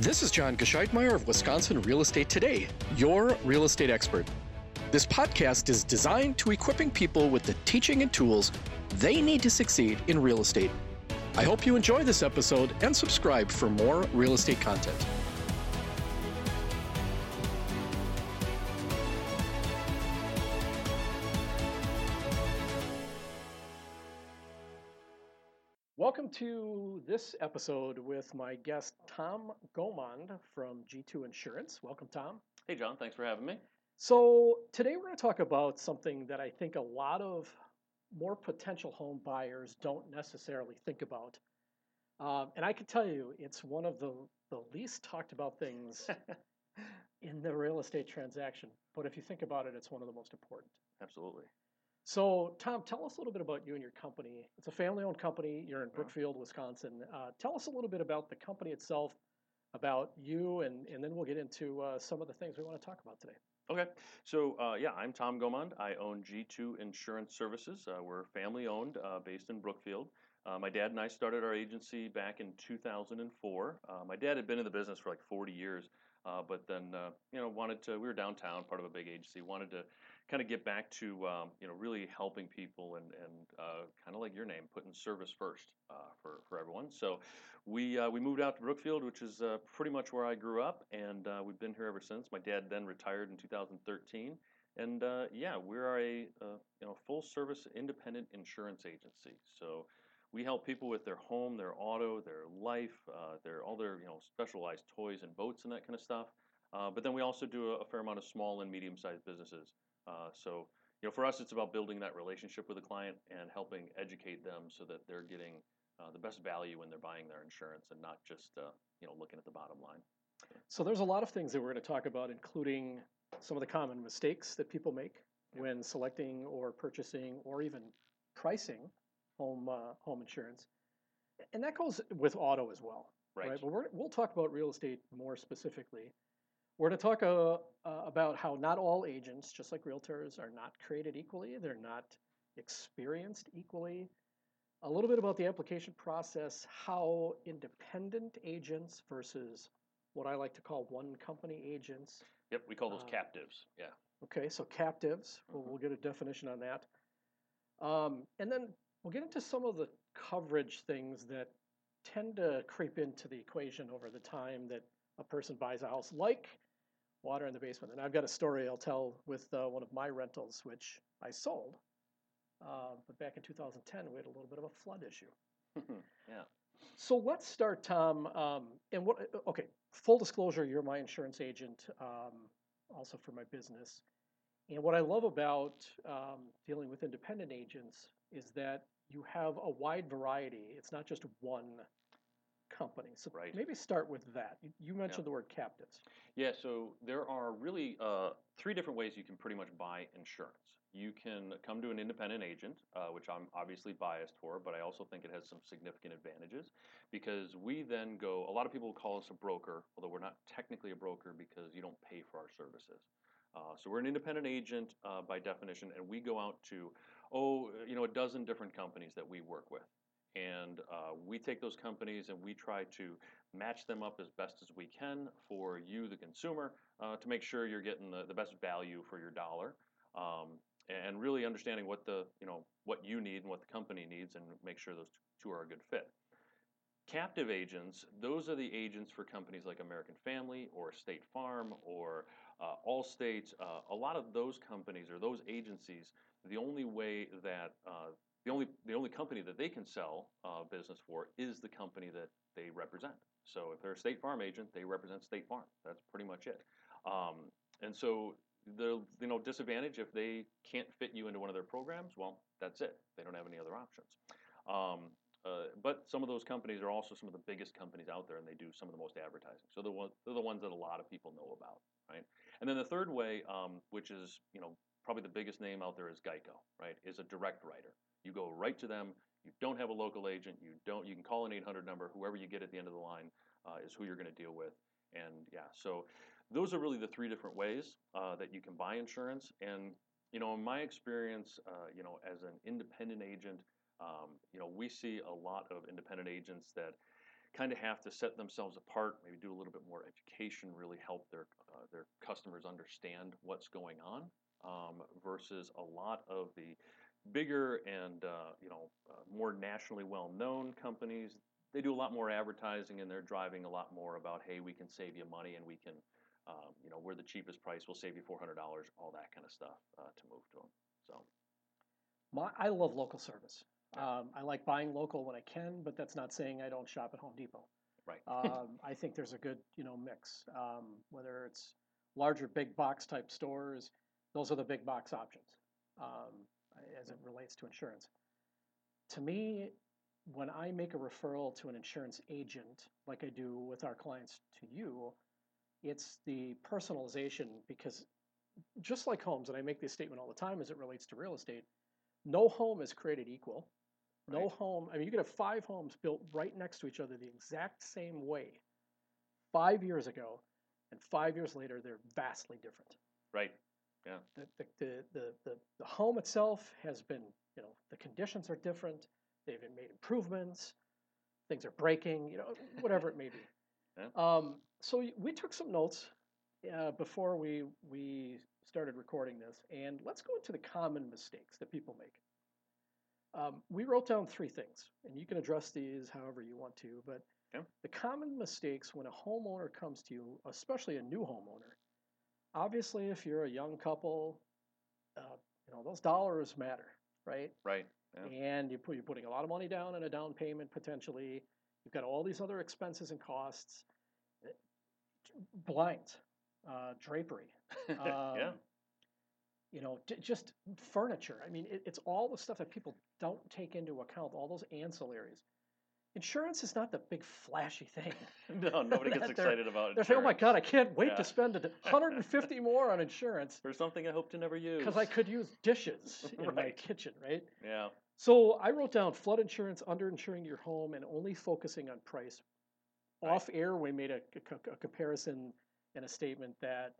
This is John Gescheitmeyer of Wisconsin Real Estate Today, your real estate expert. This podcast is designed to equipping people with the teaching and tools they need to succeed in real estate. I hope you enjoy this episode and subscribe for more real estate content. This episode with my guest Tom Gomond from G2 Insurance. Welcome, Tom. Hey, John. Thanks for having me. So, today we're going to talk about something that I think a lot of more potential home buyers don't necessarily think about. Um, and I can tell you, it's one of the, the least talked about things in the real estate transaction. But if you think about it, it's one of the most important. Absolutely. So, Tom, tell us a little bit about you and your company. It's a family owned company. You're in Brookfield, Wisconsin. Uh, tell us a little bit about the company itself, about you, and, and then we'll get into uh, some of the things we want to talk about today. Okay. So, uh, yeah, I'm Tom Gomond. I own G2 Insurance Services. Uh, we're family owned, uh, based in Brookfield. Uh, my dad and I started our agency back in 2004. my dad had been in the business for like 40 years. Uh, but then, uh, you know, wanted to. We were downtown, part of a big agency. Wanted to kind of get back to, um, you know, really helping people and and uh, kind of like your name, putting service first uh, for for everyone. So, we uh, we moved out to Brookfield, which is uh, pretty much where I grew up, and we've been here ever since. My dad then retired in 2013, and yeah, we're a you know full service independent insurance agency. So we help people with their home, their auto, their life, uh, their all their you know specialized toys and boats and that kind of stuff. Uh, but then we also do a, a, fair amount of small and medium-sized businesses. Uh, so you know, for us, it's about building that relationship with the client and helping educate them so that they're getting uh, the best value when they're buying their insurance and not just uh, you know looking at the bottom line. So there's a lot of things that we're going to talk about, including some of the common mistakes that people make when selecting or purchasing or even pricing home uh, home insurance, and that goes with auto as well. Right. right? But we will talk about real estate more specifically. We're going to talk uh, uh, about how not all agents, just like realtors, are not created equally. They're not experienced equally. A little bit about the application process, how independent agents versus what I like to call one company agents. Yep, we call those uh, captives. Yeah. Okay, so captives. Mm-hmm. We'll, we'll, get a definition on that. Um, and then We'll get into some of the coverage things that tend to creep into the equation over the time that a person buys a house, like water in the basement. And I've got a story I'll tell with uh, one of my rentals, which I sold. Uh, but back in 2010, we had a little bit of a flood issue. yeah. So let's start, Tom. Um, and what? Okay, full disclosure, you're my insurance agent, um, also for my business. And what I love about um, dealing with independent agents is that you have a wide variety. It's not just one company. So right. maybe start with that. You mentioned yeah. the word captives. Yeah, so there are really uh, three different ways you can pretty much buy insurance. You can come to an independent agent, uh, which I'm obviously biased for, but I also think it has some significant advantages because we then go, a lot of people call us a broker, although we're not technically a broker because you don't pay for our services. Uh, so we're an independent agent uh, by definition, and we go out to, oh, you know, a dozen different companies that we work with. And uh, we take those companies and we try to match them up as best as we can for you, the consumer, uh, to make sure you're getting the, the best value for your dollar. Um, and really understanding what the, you know, what you need and what the company needs and make sure those two are a good fit. Captive agents, those are the agents for companies like American Family or State Farm or uh, Allstate. Uh, a lot of those companies or those agencies, the only way that uh, the only the only company that they can sell uh, business for is the company that they represent. So if they're a State Farm agent, they represent State Farm. That's pretty much it. Um, and so the you know disadvantage if they can't fit you into one of their programs, well, that's it. They don't have any other options. Um, uh, but some of those companies are also some of the biggest companies out there, and they do some of the most advertising. So they're, one, they're the ones that a lot of people know about, right? And then the third way, um, which is you know probably the biggest name out there, is Geico, right? Is a direct writer. You go right to them. You don't have a local agent. You don't. You can call an 800 number. Whoever you get at the end of the line uh, is who you're going to deal with. And yeah, so those are really the three different ways uh, that you can buy insurance. And you know, in my experience, uh, you know, as an independent agent um, you know, we see a lot of independent agents that kind of have to set themselves apart, maybe do a little bit more education, really help their uh, their customers understand what's going on, um, versus a lot of the bigger and uh, you know uh, more nationally well known companies. They do a lot more advertising and they're driving a lot more about, hey, we can save you money and we can, um, you know, we're the cheapest price, we'll save you four hundred dollars, all that kind of stuff uh, to move to them. So My, I love local service. Um, I like buying local when I can, but that's not saying I don't shop at Home Depot. right, Um, I think there's a good, you know, mix. Um, whether it's larger big box type stores, those are the big box options um, as it relates to insurance. To me, when I make a referral to an insurance agent, like I do with our clients to you, it's the personalization because just like homes, and I make this statement all the time as it relates to real estate, no home is created equal. No Right. home, I mean, you could have five homes built right next to each other the exact same way five years ago, and five years later, they're vastly different. right, The, the, the, the, the, the home itself has been, you know, the conditions are different, they've made improvements, things are breaking, you know, whatever it may be. Yeah. Um, so we took some notes uh, before we, we started recording this, and let's go into the common mistakes that people make. Um, we wrote down three things, and you can address these however you want to, but Okay. the common mistakes when a homeowner comes to you, especially a new homeowner, obviously if you're a young couple, uh, you know, those dollars matter, right? right, yeah. And you put, you're putting a lot of money down in a down payment potentially. You've got all these other expenses and costs. Blinds, uh, drapery, yeah, um, you know, j- just furniture. I mean, it, it's all the stuff that people don't take into account, all those ancillaries. Insurance is not the big flashy thing. no, nobody gets excited about it. They're saying, oh my. God, I can't wait Yeah. to spend a d- 150 more on insurance For something I hope to never use. because I could use dishes in my kitchen, right? Yeah, So I wrote down flood insurance, underinsuring your home, and only focusing on price. Right. Off air, we made a comparison and a statement that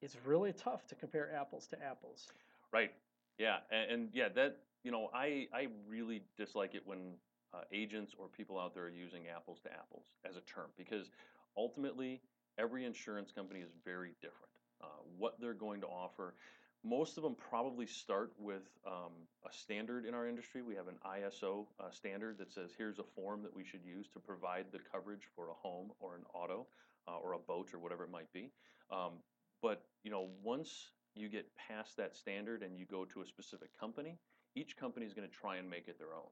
it's really tough to compare apples to apples. right. Yeah, and, and yeah, that you know, I I really dislike it when uh, agents or people out there using apples to apples as a term because ultimately every insurance company is very different. Uh, what they're going to offer, most of them probably start with um, a standard in our industry. We have an ISO uh, standard that says here's a form that we should use to provide the coverage for a home or an auto uh, or a boat or whatever it might be. Um, but you know, once you get past that standard and you go to a specific company, each company is going to try and make it their own.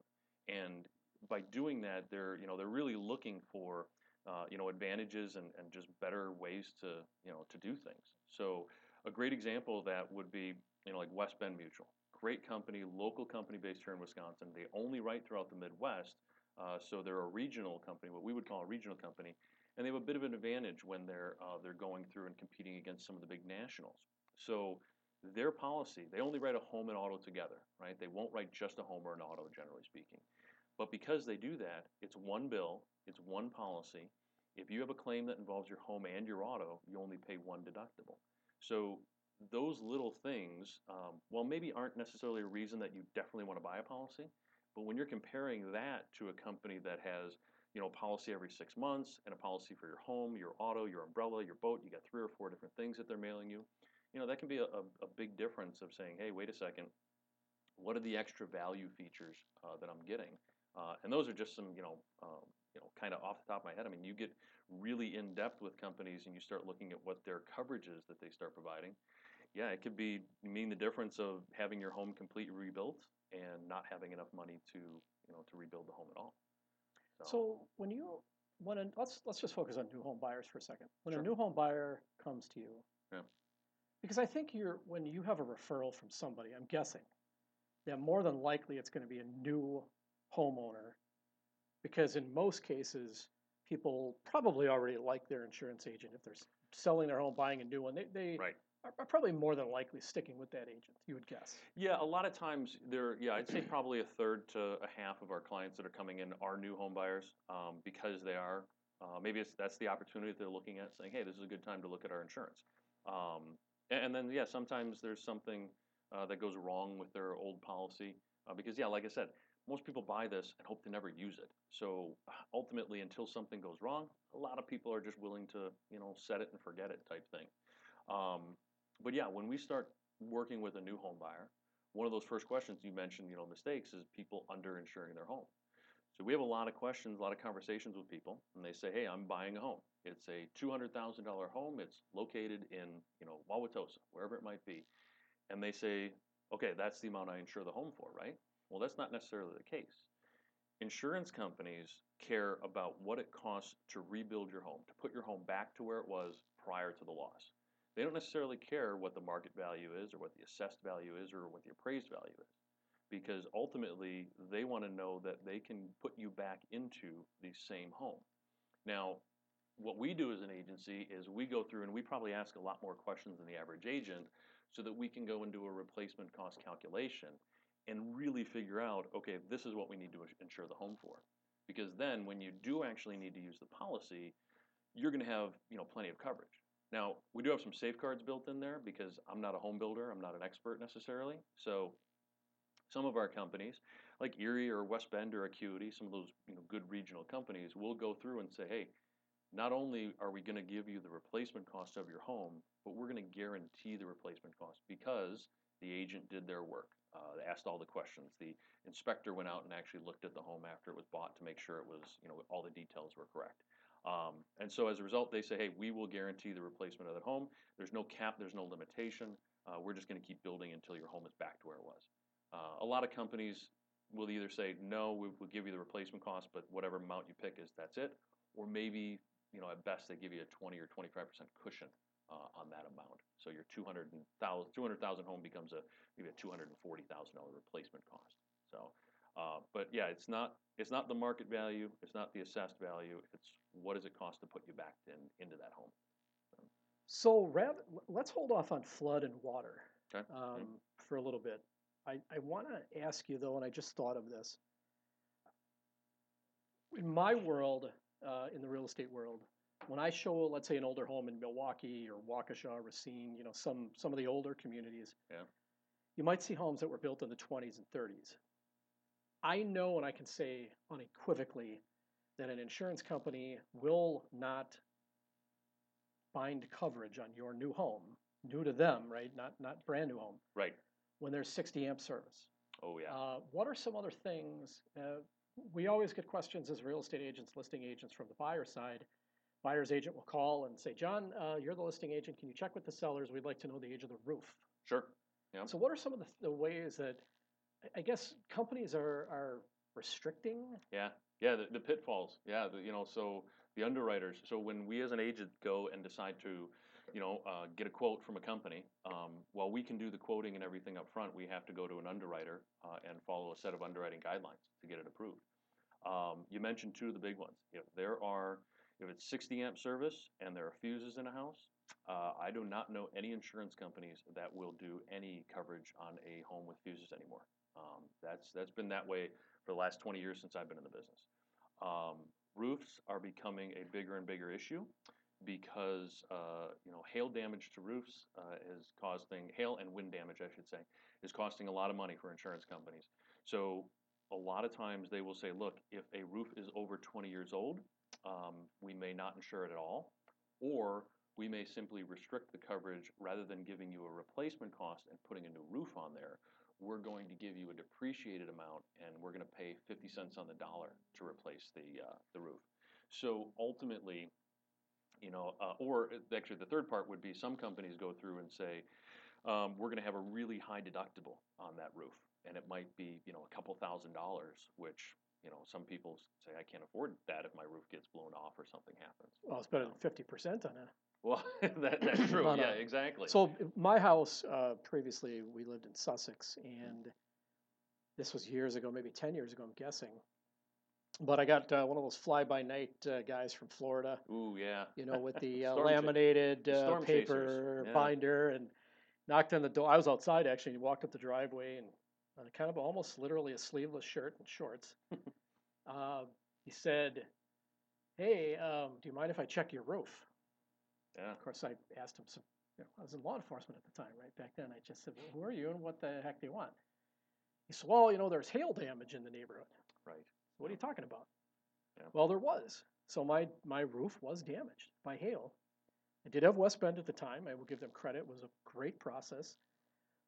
And by doing that, they're you know they're really looking for uh, you know advantages and, and just better ways to you know to do things. So a great example of that would be you know like West Bend Mutual, great company, local company based here in Wisconsin. They only write throughout the Midwest, uh, so they're a regional company, what we would call a regional company, and they have a bit of an advantage when they're uh, they're going through and competing against some of the big nationals. So their policy, they only write a home and auto together, right? They won't write just a home or an auto, generally speaking. But because they do that, it's one bill, it's one policy. If you have a claim that involves your home and your auto, you only pay one deductible. So those little things, um, well, maybe aren't necessarily a reason that you definitely want to buy a policy, but when you're comparing that to a company that has, you know, a policy every six months and a policy for your home, your auto, your umbrella, your boat, you got three or four different things that they're mailing you, you know, that can be a, a, big difference of saying, hey, wait a second, what are the extra value features uh, that I'm getting? Uh, and those are just some, you know, um, you know, kind of off the top of my head. I mean, you get really in depth with companies and you start looking at what their coverage is that they start providing. Yeah, it could be mean the difference of having your home completely rebuilt and not having enough money to, you know, to rebuild the home at all. So when you when a, let's let's just focus on new home buyers for a second. When Sure. a new home buyer comes to you, Yeah. because I think you're when you have a referral from somebody, I'm guessing that more than likely it's going to be a new homeowner, because in most cases people probably already like their insurance agent if they're selling their home, buying a new one. They they Right. are, are probably more than likely sticking with that agent. You would guess. Yeah, a lot of times there. Yeah, I'd say probably a third to a half of our clients that are coming in are new home buyers um, because they are. Uh, maybe it's that's the opportunity that they're looking at, saying, "Hey, this is a good time to look at our insurance." Um, and, and then yeah, sometimes there's something uh, that goes wrong with their old policy uh, because yeah, like I said, most people buy this and hope to never use it. So ultimately, until something goes wrong, a lot of people are just willing to, you know, set it and forget it type thing. Um, but yeah, when we start working with a new home buyer, one of those first questions you mentioned, you know, mistakes is people underinsuring their home. So we have a lot of questions, a lot of conversations with people, and they say, "Hey, I'm buying a home. It's a two hundred thousand dollar home. It's located in, you know, Wauwatosa, wherever it might be," and they say, "Okay, that's the amount I insure the home for, right?" Well, that's not necessarily the case. Insurance companies care about what it costs to rebuild your home, to put your home back to where it was prior to the loss. They don't necessarily care what the market value is or what the assessed value is or what the appraised value is because ultimately they want to know that they can put you back into the same home. Now, what we do as an agency is we go through and we probably ask a lot more questions than the average agent so that we can go and do a replacement cost calculation and really figure out okay, this is what we need to insure the home for. Because then when you do actually need to use the policy, you're going to have, you know, plenty of coverage. Now, we do have some safeguards built in there because I'm not a home builder, I'm not an expert necessarily. So some of our companies, like Erie or West Bend or Acuity, some of those you know, good regional companies, will go through and say, hey, not only are we going to give you the replacement cost of your home, but we're going to guarantee the replacement cost because the agent did their work. Uh, they asked all the questions. The inspector went out and actually looked at the home after it was bought to make sure it was, you know, all the details were correct. Um, and so as a result, they say, hey, we will guarantee the replacement of that home. There's no cap, there's no limitation. Uh, we're just going to keep building until your home is back to where it was. Uh, a lot of companies will either say, no, we, will give you the replacement cost, but whatever amount you pick is that's it. Or maybe, you know, at best they give you a 20 or 25% cushion uh, on that amount. So your 200,000 200, home becomes a maybe a $240,000 replacement cost. So, uh, but yeah, it's not it's not the market value, it's not the assessed value. It's what does it cost to put you back in, into that home. So, rather, let's hold off on flood and water okay. um, mm-hmm. for a little bit. I, I want to ask you though, and I just thought of this. In my world, uh, in the real estate world, when I show, let's say, an older home in Milwaukee or Waukesha, Racine, you know, some some of the older communities, yeah. you might see homes that were built in the 20s and 30s. I know, and I can say unequivocally, that an insurance company will not bind coverage on your new home, new to them, right? Not not brand new home, right? when there's 60 amp service. Oh, yeah. Uh, what are some other things? Uh, we always get questions as real estate agents, listing agents from the buyer side. Buyer's agent will call and say, John, uh, you're the listing agent. Can you check with the sellers? We'd like to know the age of the roof. Sure. Yeah. So, what are some of the, the ways that I guess companies are, are restricting? Yeah. Yeah. The, the pitfalls. Yeah. The, you know, so the underwriters. So, when we as an agent go and decide to you know, uh, get a quote from a company. Um, while we can do the quoting and everything up front, we have to go to an underwriter uh, and follow a set of underwriting guidelines to get it approved. Um, you mentioned two of the big ones. If there are, if it's 60 amp service and there are fuses in a house, uh, I do not know any insurance companies that will do any coverage on a home with fuses anymore. Um, that's that's been that way for the last 20 years since I've been in the business. Um, roofs are becoming a bigger and bigger issue because uh, you know hail damage to roofs uh, is causing hail and wind damage, I should say, is costing a lot of money for insurance companies. So a lot of times they will say, look, if a roof is over 20 years old, um, we may not insure it at all, or we may simply restrict the coverage rather than giving you a replacement cost and putting a new roof on there. We're going to give you a depreciated amount, and we're going to pay 50 cents on the dollar to replace the uh, the roof. So ultimately, you know, uh, or actually the third part would be some companies go through and say, um, we're going to have a really high deductible on that roof, and it might be, you know, a couple thousand dollars, which you know, some people say I can't afford that if my roof gets blown off or something happens. Well, it's better than fifty percent on it. Well, that, that's true. yeah, exactly. So my house uh, previously, we lived in Sussex, and this was years ago, maybe ten years ago, I'm guessing. But I got uh, one of those fly-by-night uh, guys from Florida. Ooh, yeah. You know, with the uh, laminated uh, paper yeah. binder, and knocked on the door. I was outside actually. and walked up the driveway and uh, kind of almost literally a sleeveless shirt and shorts. uh, he said, "Hey, um, do you mind if I check your roof?" Yeah. Of course, I asked him some. You know, I was in law enforcement at the time, right back then. I just said, well, "Who are you, and what the heck do you want?" He said, well, you know, there's hail damage in the neighborhood. Right. What are you talking about? Yeah. Well, there was. So my, my roof was damaged by hail. I did have West Bend at the time. I will give them credit. It was a great process.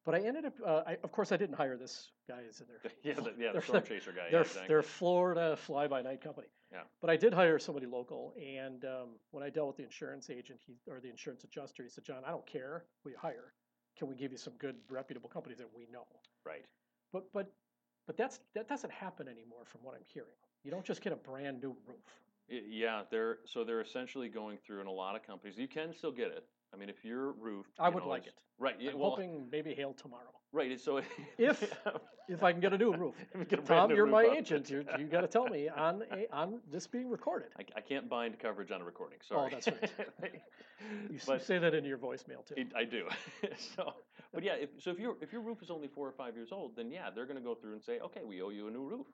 But I ended up, uh, I, of course, I didn't hire this guy as in their, yeah, the, yeah, the They're- storm chaser guy. their, yeah, exactly. their Florida fly-by-night company. Yeah. But I did hire somebody local, and um, when I dealt with the insurance agent, he or the insurance adjuster, he said, "John, I don't care who you hire. Can we give you some good, reputable companies that we know?" right. But but but that's that doesn't happen anymore, from what I'm hearing. You don't just get a brand new roof. Yeah, they're so they're essentially going through in a lot of companies. You can still get it. I mean, if your roof, I you would know, like is- it. Right. Yeah, I'm well, hoping maybe hail tomorrow. right. So If- If I can get a new roof, If we get a Tom, you're my up. agent. You're, you got to tell me on a, on this being recorded. I, I can't bind coverage on a recording. Sorry. Oh, that's right. You, you but say that in your voicemail too. it, I do. so, but yeah, if, so if your if your roof is only four or five years old, then yeah, they're going to go through and say, okay, we owe you a new roof.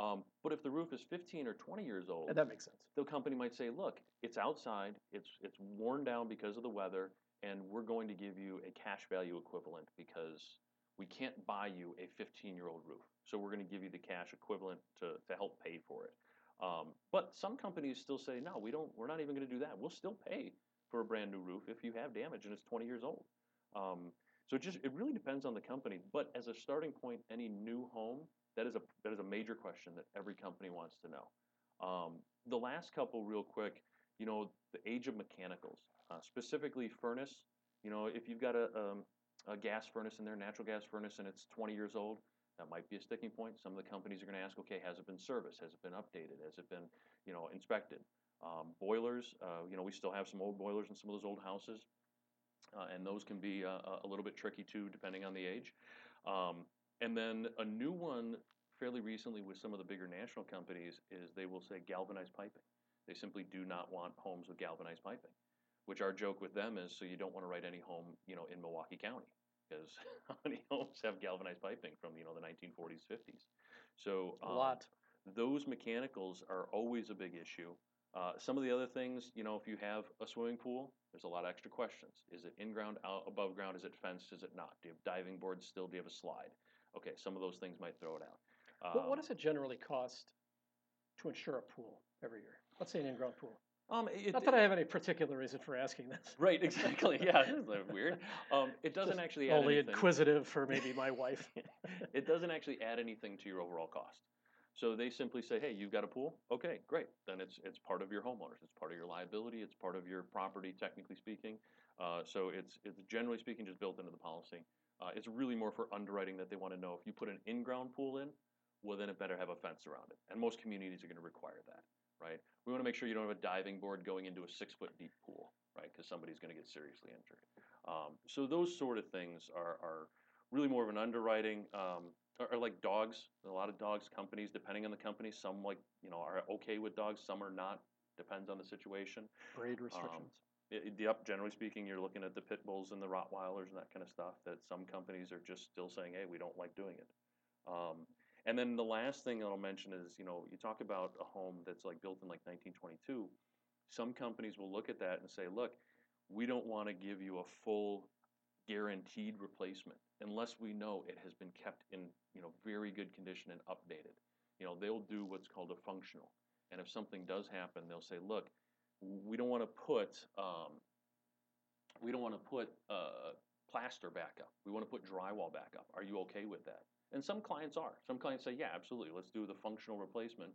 Um, but if the roof is 15 or 20 years old, that makes sense. the company might say, look, it's outside, it's it's worn down because of the weather, and we're going to give you a cash value equivalent because we can't buy you a 15 year old roof. So we're going to give you the cash equivalent to, to help pay for it. Um, but some companies still say, no, we don't. We're not even going to do that. We'll still pay for a brand new roof if you have damage and it's 20 years old. Um, so it just it really depends on the company. But as a starting point, any new home that is a that is a major question that every company wants to know. Um, the last couple, real quick, you know, the age of mechanicals, uh, specifically furnace. You know, if you've got a, um, a gas furnace in there, natural gas furnace, and it's 20 years old, that might be a sticking point. Some of the companies are going to ask, okay, has it been serviced? Has it been updated? Has it been, you know, inspected? Um, boilers, uh, you know, we still have some old boilers in some of those old houses, uh, and those can be uh, a- little bit tricky too, depending on the age. Um, and then a new one fairly recently with some of the bigger national companies is they will say galvanized piping. They simply do not want homes with galvanized piping, which our joke with them is so you don't want to write any home, you know, in Milwaukee County because how many homes have galvanized piping from, you know, the 1940s, 50s? So A um, lot. those mechanicals are always a big issue. Uh, some of the other things, you know, if you have a swimming pool, there's a lot of extra questions. Is it in ground, out above ground? Is it fenced? Is it not? Do you have diving boards still? Do you have a slide? Okay, some of those things might throw it out. What, what Um, does it generally cost to insure a pool every year? Let's say an in-ground pool. Um, it, Not that I have any particular reason for asking this. right, exactly. Yeah, this is weird. Um, it doesn't Just actually add Only anything. inquisitive for maybe my wife. it doesn't actually add anything to your overall cost. So they simply say, "Hey, you've got a pool. Okay, great. Then it's it's part of your homeowners. It's part of your liability. It's part of your property, technically speaking. Uh, so it's it's generally speaking just built into the policy. Uh, it's really more for underwriting that they want to know if you put an in-ground pool in, well then it better have a fence around it. And most communities are going to require that, right? We want to make sure you don't have a diving board going into a six-foot deep pool, right? Because somebody's going to get seriously injured. Um, so those sort of things are are really more of an underwriting. Um, or, or like dogs, a lot of dogs companies, depending on the company, some like you know are okay with dogs, some are not. Depends on the situation. Breed restrictions. It, it- yep, generally speaking, you're looking at the pit bulls and the Rottweilers and that kind of stuff. That some companies are just still saying, "Hey, we don't like doing it." Um, and then the last thing I'll mention is, you know, you talk about a home that's like built in like 1922. Some companies will look at that and say, "Look, we don't want to give you a full guaranteed replacement unless we know it has been kept in, you know, very good condition and updated." You know, they'll do what's called a functional. And if something does happen, they'll say, "Look, we don't want to put um, we don't want to put uh, plaster back up. We want to put drywall back up. Are you okay with that? And some clients are. Some clients say, yeah, absolutely. Let's do the functional replacement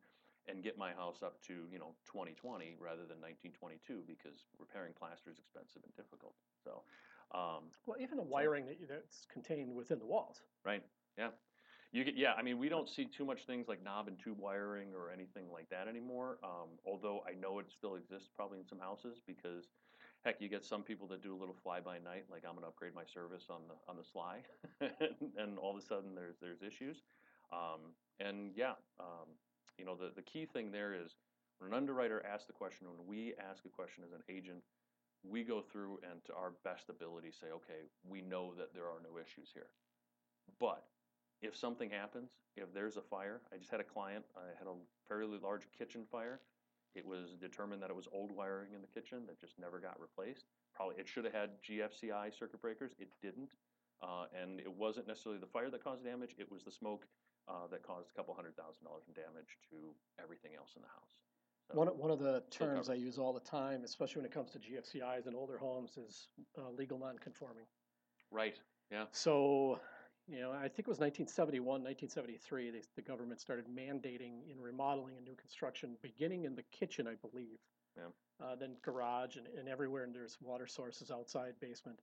and get my house up to you know 2020 rather than 1922 because repairing plaster is expensive and difficult. So, um, Well, even the wiring that you, that's contained within the walls. right? Yeah. You get, yeah, I mean, we don't see too much things like knob and tube wiring or anything like that anymore. Um, although I know it still exists probably in some houses because, heck, you get some people that do a little fly by night, like I'm going to upgrade my service on the on the sly, and all of a sudden there's there's issues. Um, and yeah, um, you know, the the key thing there is when an underwriter asks the question, when we ask a question as an agent, we go through and to our best ability say, okay, we know that there are no issues here, but if something happens, if there's a fire, I just had a client, I had a fairly large kitchen fire. It was determined that it was old wiring in the kitchen that just never got replaced. Probably it should have had GFCI circuit breakers. It didn't. uh, and it wasn't necessarily the fire that caused damage; it was the smoke uh, that caused a couple hundred thousand dollars in damage to everything else in the house. So, One, of- one of the terms I use all the time, especially when it comes to GFCIs and older homes, is uh, legal non-conforming. right, Yeah. So, you know, I think it was 1971, 1973, they, the government started mandating in remodeling and new construction, beginning in the kitchen, I believe. Yeah. Uh, then garage and, and everywhere, and there's water sources outside, basement.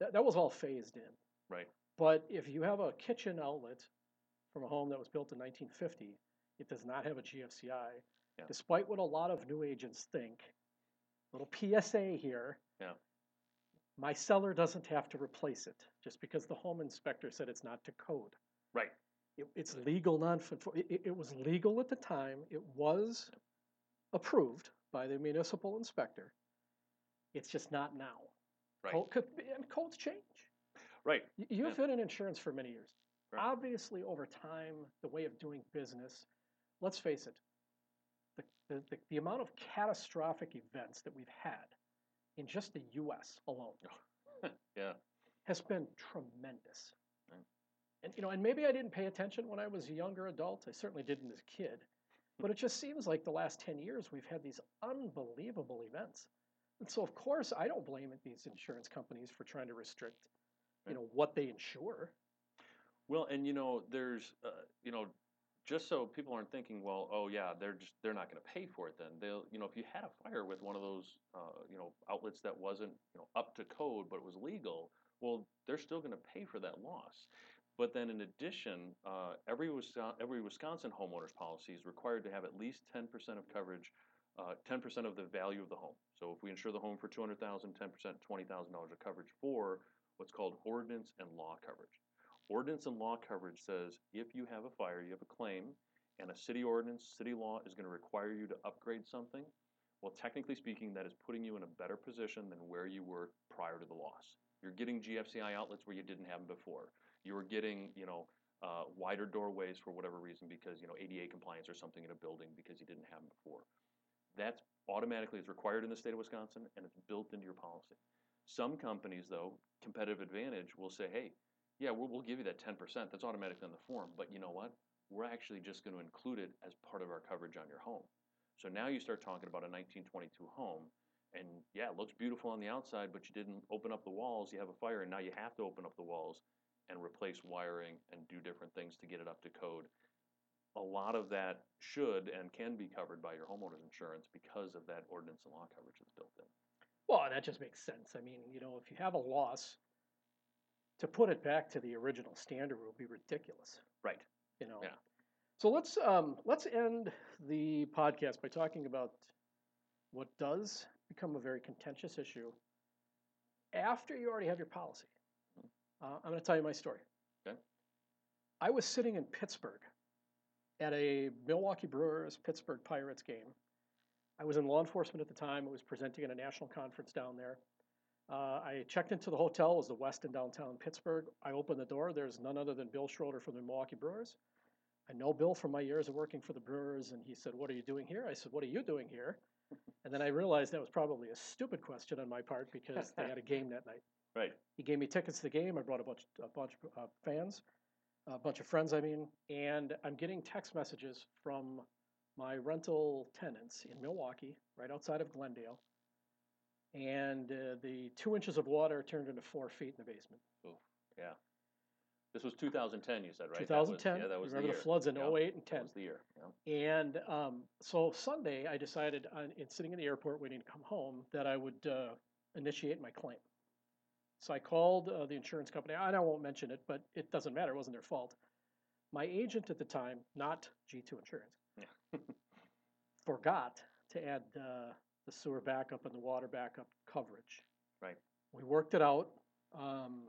That, that was all phased in. right, But if you have a kitchen outlet from a home that was built in 1950, it does not have a GFCI. Yeah. Despite what a lot of new agents think, little PSA here. Yeah. My seller doesn't have to replace it just because the home inspector said it's not to code. right. It, it's legal non it, it, was legal at the time. It was approved by the municipal inspector. It's just not now. Right. Code, could, and codes change. Right. Y- You've been in insurance for many years. Right. Obviously, over time, the way of doing business, let's face it, the, the, the, the amount of catastrophic events that we've had in just the US alone Yeah. has been tremendous. Right. And you know, and maybe I didn't pay attention when I was a younger adult. I certainly didn't as a kid. But it just seems like the last 10 years we've had these unbelievable events. And so of course I don't blame these insurance companies for trying to restrict, you know, what they insure. Well, and you know, there's, uh, you know, just so people aren't thinking, well, oh yeah, they're just they're not going to pay for it. Then they'll, you know, if you had a fire with one of those, uh, you know, outlets that wasn't, you know, up to code but it was legal, well, they're still going to pay for that loss. But then, in addition, uh, every Wisconsin, every Wisconsin homeowners policy is required to have at least 10% of coverage, uh, 10% of the value of the home. So if we insure the home for 200,000, 10%, $20,000 of coverage for what's called ordinance and law coverage. Ordinance and law coverage says if you have a fire, you have a claim, and a city ordinance, city law is going to require you to upgrade something. Well, technically speaking, that is putting you in a better position than where you were prior to the loss. You're getting GFCI outlets where you didn't have them before. You were getting, you know, uh, wider doorways for whatever reason because you know ADA compliance or something in a building because you didn't have them before. That's automatically is required in the state of Wisconsin and it's built into your policy. Some companies, though, competitive advantage will say, hey, yeah, we'll, we'll give you that 10%. That's automatically on the form. But you know what? We're actually just going to include it as part of our coverage on your home. So now you start talking about a 1922 home, and yeah, it looks beautiful on the outside, but you didn't open up the walls. You have a fire, and now you have to open up the walls and replace wiring and do different things to get it up to code. A lot of that should and can be covered by your homeowner's insurance because of that ordinance and law coverage that's built in. Well, that just makes sense. I mean, you know, if you have a loss, to put it back to the original standard would be ridiculous. Right. You know. Yeah. So let's um, let's end the podcast by talking about what does become a very contentious issue after you already have your policy. Uh, I'm going to tell you my story. Okay. I was sitting in Pittsburgh at a Milwaukee Brewers Pittsburgh Pirates game. I was in law enforcement at the time. I was presenting at a national conference down there. Uh, I checked into the hotel. It was the Westin downtown Pittsburgh. I opened the door. There's none other than Bill Schroeder from the Milwaukee Brewers. I know Bill from my years of working for the Brewers, and he said, What are you doing here? I said, What are you doing here? And then I realized that was probably a stupid question on my part because they had a game that night. Right. He gave me tickets to the game. I brought a bunch, a bunch of uh, fans, a bunch of friends, I mean, and I'm getting text messages from my rental tenants in Milwaukee, right outside of Glendale. And uh, the two inches of water turned into four feet in the basement. Oof. Yeah. This was 2010, you said, right? That was- 2010. yeah, that was remember the, the, floods in Yeah, 08 and 10. That was the year. Yeah. And um, so Sunday, I decided, on, in sitting in the airport waiting to come home, that I would uh, initiate my claim. So I called uh, the insurance company. I, I won't mention it, but it doesn't matter. It wasn't their fault. My agent at the time, not G2 Insurance, Yeah. forgot to add uh, the sewer backup and the water backup coverage. Right. We worked it out. Um,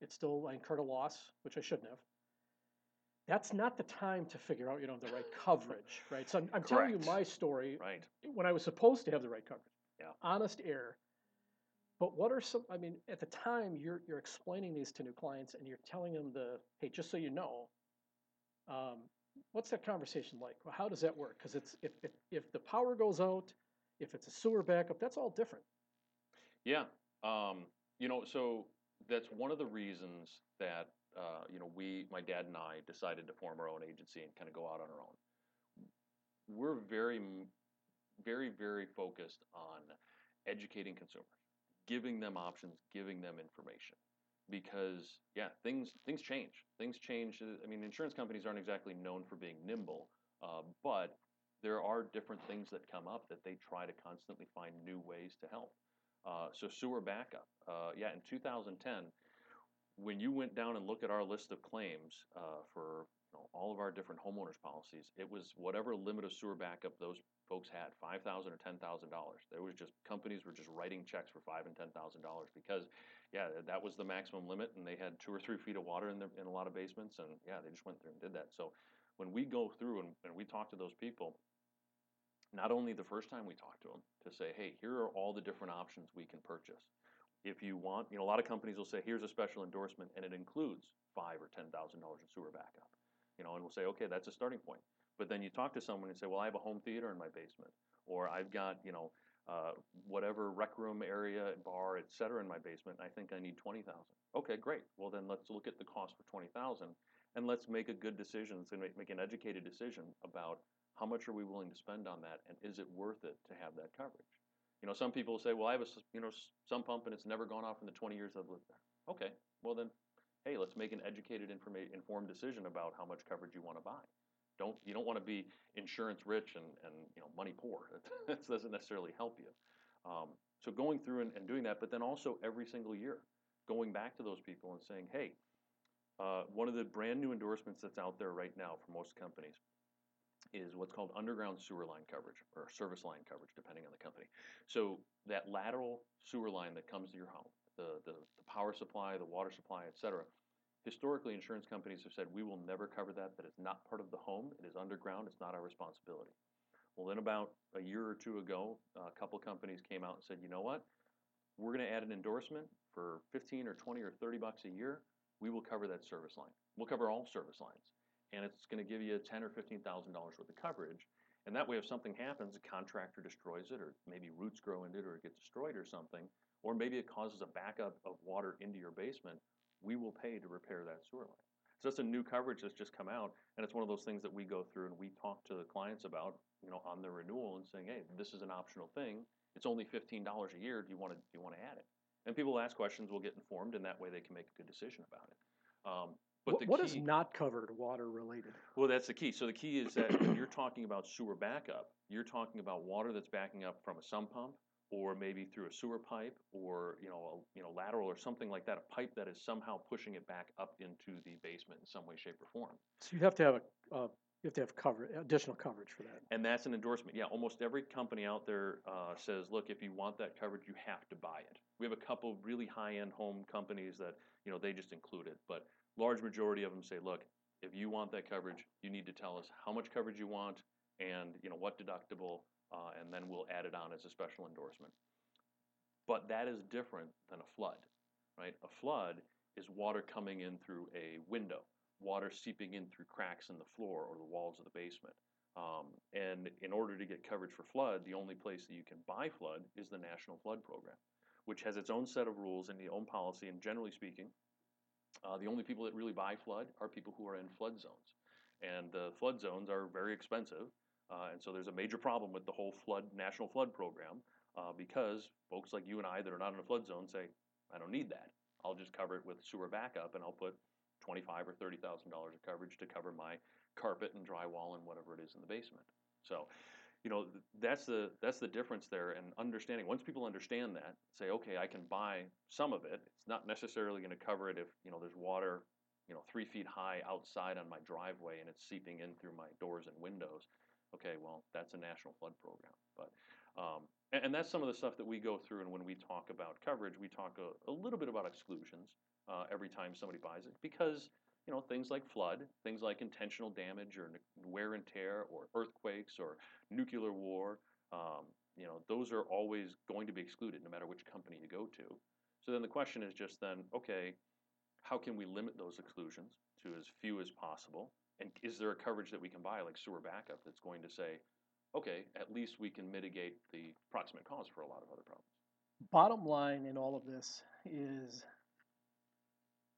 it's still, I incurred a loss, which I shouldn't have. That's not the time to figure out, you know, the right coverage, right? So I'm, I'm telling you my story Right. when I was supposed to have the right coverage. Yeah. Honest error. But what are some? I mean, at the time, you're you're explaining these to new clients, and you're telling them the, hey, just so you know, um, what's that conversation like? Well, how does that work? Because it's if, if if the power goes out, if it's a sewer backup, that's all different. Yeah. Um, you know, so that's one of the reasons that uh, you know we, my dad and I, decided to form our own agency and kind of go out on our own. We're very, very, very focused on educating consumers, giving them options, giving them information. Because yeah, things things change. Things change. uh, I mean, insurance companies aren't exactly known for being nimble, uh, but there are different things that come up that they try to constantly find new ways to help. Uh, so sewer backup. Uh, yeah, in 2010, when you went down and look at our list of claims uh, for you know, all of our different homeowners policies, it was whatever limit of sewer backup those folks had, five thousand or ten thousand dollars. There was just companies were just writing checks for five and ten thousand dollars because, yeah, that was the maximum limit, and they had two or three feet of water in, the, in a lot of basements, and yeah, they just went through and did that. So when we go through and, and we talk to those people, not only the first time we talk to them to say, hey, here are all the different options we can purchase. If you want, you know, a lot of companies will say, here's a special endorsement, and it includes five or ten thousand dollars in sewer backup. You know, and we'll say, okay, that's a starting point. But then you talk to someone and say, well, I have a home theater in my basement, or I've got, you know, uh, whatever rec room area, bar, et cetera, in my basement. I think I need twenty thousand. Okay, great. Well, then let's look at the cost for twenty thousand, and let's make a good decision. So make, make an educated decision about how much are we willing to spend on that, and is it worth it to have that coverage? You know, some people say, well, I have a you know sump pump and it's never gone off in the 20 years I've lived there. Okay, well then, hey, let's make an educated, informa- informed decision about how much coverage you want to buy. Don't you don't want to be insurance rich and, and you know money poor. that doesn't necessarily help you. Um, so going through and, and doing that, but then also every single year, going back to those people and saying, hey, uh, one of the brand new endorsements that's out there right now for most companies is what's called underground sewer line coverage or service line coverage, depending on the company. So that lateral sewer line that comes to your home, the, the, the power supply, the water supply, et cetera, historically insurance companies have said we will never cover that, that it's not part of the home, it is underground, it's not our responsibility. Well, then about a year or two ago, a couple companies came out and said, you know what? We're going to add an endorsement for 15 or 20 or 30 bucks a year. We will cover that service line. We'll cover all service lines and it's going to give you ten or fifteen thousand dollars worth of coverage. And that way, if something happens, a contractor destroys it, or maybe roots grow into it, or it gets destroyed, or something, or maybe it causes a backup of water into your basement, we will pay to repair that sewer line. So that's a new coverage that's just come out, and it's one of those things that we go through and we talk to the clients about, you know, on the renewal and saying, hey, this is an optional thing. It's only fifteen dollars a year. Do you want to do you want to add it? And people ask questions, we'll get informed, and that way they can make a good decision about it. Um, but What, the what is key- not covered water related? well, that's the key. So the key is that when you're talking about sewer backup, you're talking about water that's backing up from a sump pump, or maybe through a sewer pipe, or you know, a, you know, lateral or something like that. A pipe that is somehow pushing it back up into the basement in some way, shape, or form. So you have to have a, uh, you have to have cover, additional coverage for that. And that's an endorsement. Yeah, almost every company out there uh, says, look, if you want that coverage, you have to buy it. We have a couple of really high-end home companies that you know they just include it, but large majority of them say, look, if you want that coverage, you need to tell us how much coverage you want and you know what deductible, uh, and then we'll add it on as a special endorsement. But that is different than a flood, right? A flood is water coming in through a window, water seeping in through cracks in the floor or the walls of the basement. Um, and in order to get coverage for flood, the only place that you can buy flood is the National Flood Program, which has its own set of rules and the own policy. And generally speaking, uh, the only people that really buy flood are people who are in flood zones. And the flood zones are very expensive. Uh, and so there's a major problem with the whole flood national flood program uh, because folks like you and I that are not in a flood zone say, I don't need that. I'll just cover it with sewer backup and I'll put twenty-five or thirty thousand dollars of coverage to cover my carpet and drywall and whatever it is in the basement. So, you know, that's the that's the difference there. And understanding once people understand that, say, okay, I can buy some of it. It's not necessarily going to cover it if you know there's water, you know, three feet high outside on my driveway and it's seeping in through my doors and windows. Okay, well, that's a national flood program. But um, and, and that's some of the stuff that we go through. And when we talk about coverage, we talk a, a little bit about exclusions uh, every time somebody buys it because you know things like flood, things like intentional damage or wear and tear, or earthquakes or nuclear war. Um, you know those are always going to be excluded no matter which company you go to. So then the question is just then, okay, how can we limit those exclusions to as few as possible? And is there a coverage that we can buy, like sewer backup, that's going to say, okay, at least we can mitigate the proximate cause for a lot of other problems? Bottom line in all of this is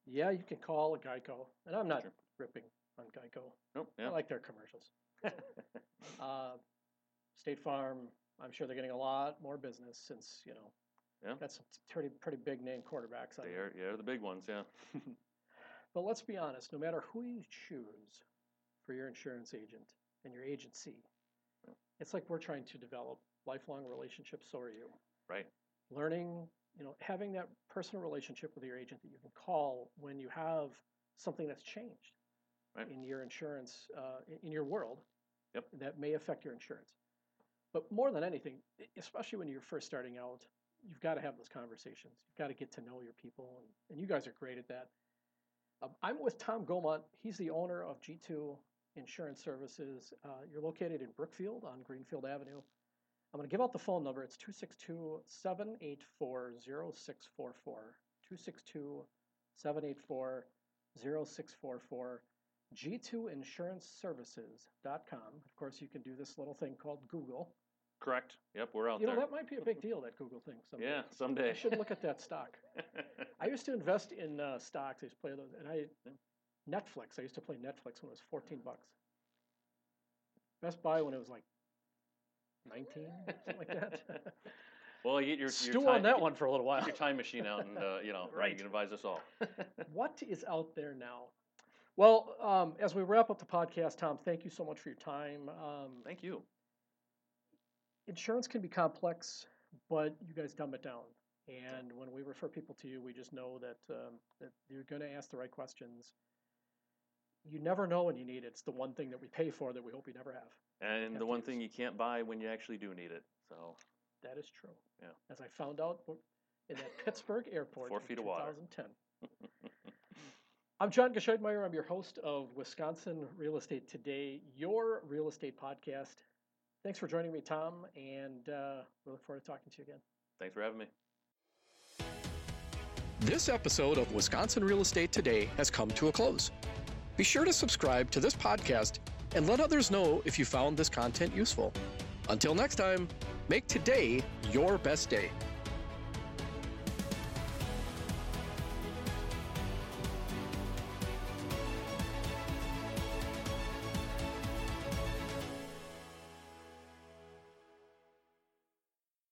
yeah, you can call a Geico, and I'm not Sure. ripping on Geico. Nope. I like their commercials. uh, State Farm, I'm sure they're getting a lot more business since you know Yeah. got some pretty pretty big name quarterbacks. They are, Yeah, the big ones. Yeah. But let's be honest, no matter who you choose for your insurance agent and your agency, Yeah. it's like we're trying to develop lifelong relationships, so are you. right. Learning, you know, having that personal relationship with your agent that you can call when you have something that's changed Right. in your insurance, uh, in- your world Yep. that may affect your insurance. But more than anything, especially when you're first starting out, you've got to have those conversations. You've got to get to know your people, and, and you guys are great at that. Um, I'm with Tom Gomont. He's the owner of G2 Insurance Services. Uh, you're located in Brookfield on Greenfield Avenue. I'm going to give out the phone number. It's 262 784 0644. 262 784 0644. G2InsuranceServices.com. Of course, you can do this little thing called Google. Correct. Yep. We're out there. You know, that might be a big deal, that Google thing. Someday. yeah. Someday. I should look at that stock. I used to invest in uh, stocks. I used to play those, and I Netflix. I used to play Netflix when it was fourteen bucks. Best Buy when it was like nineteen, something like that. well, you get your, your Stew time, on that one for a little while. Get your time machine out, and uh, you know, Right. you can advise us all. what is out there now? Well, um, as we wrap up the podcast, Tom, thank you so much for your time. Um, Thank you. insurance can be complex, but you guys dumb it down. And when we refer people to you, we just know that um, that you're going to ask the right questions. You never know when you need it. It's the one thing that we pay for that we hope you never have. And the one use. thing you can't buy when you actually do need it. So That is true. Yeah. As I found out in that Pittsburgh airport Four in feet of water. 2010. I'm John Gescheidmeyer. I'm your host of Wisconsin Real Estate Today, your real estate podcast. Thanks for joining me, Tom, and uh, we look forward to talking to you again. thanks for having me. This episode of Wisconsin Real Estate Today has come to a close. Be sure to subscribe to this podcast and let others know if you found this content useful. Until next time, make today your best day.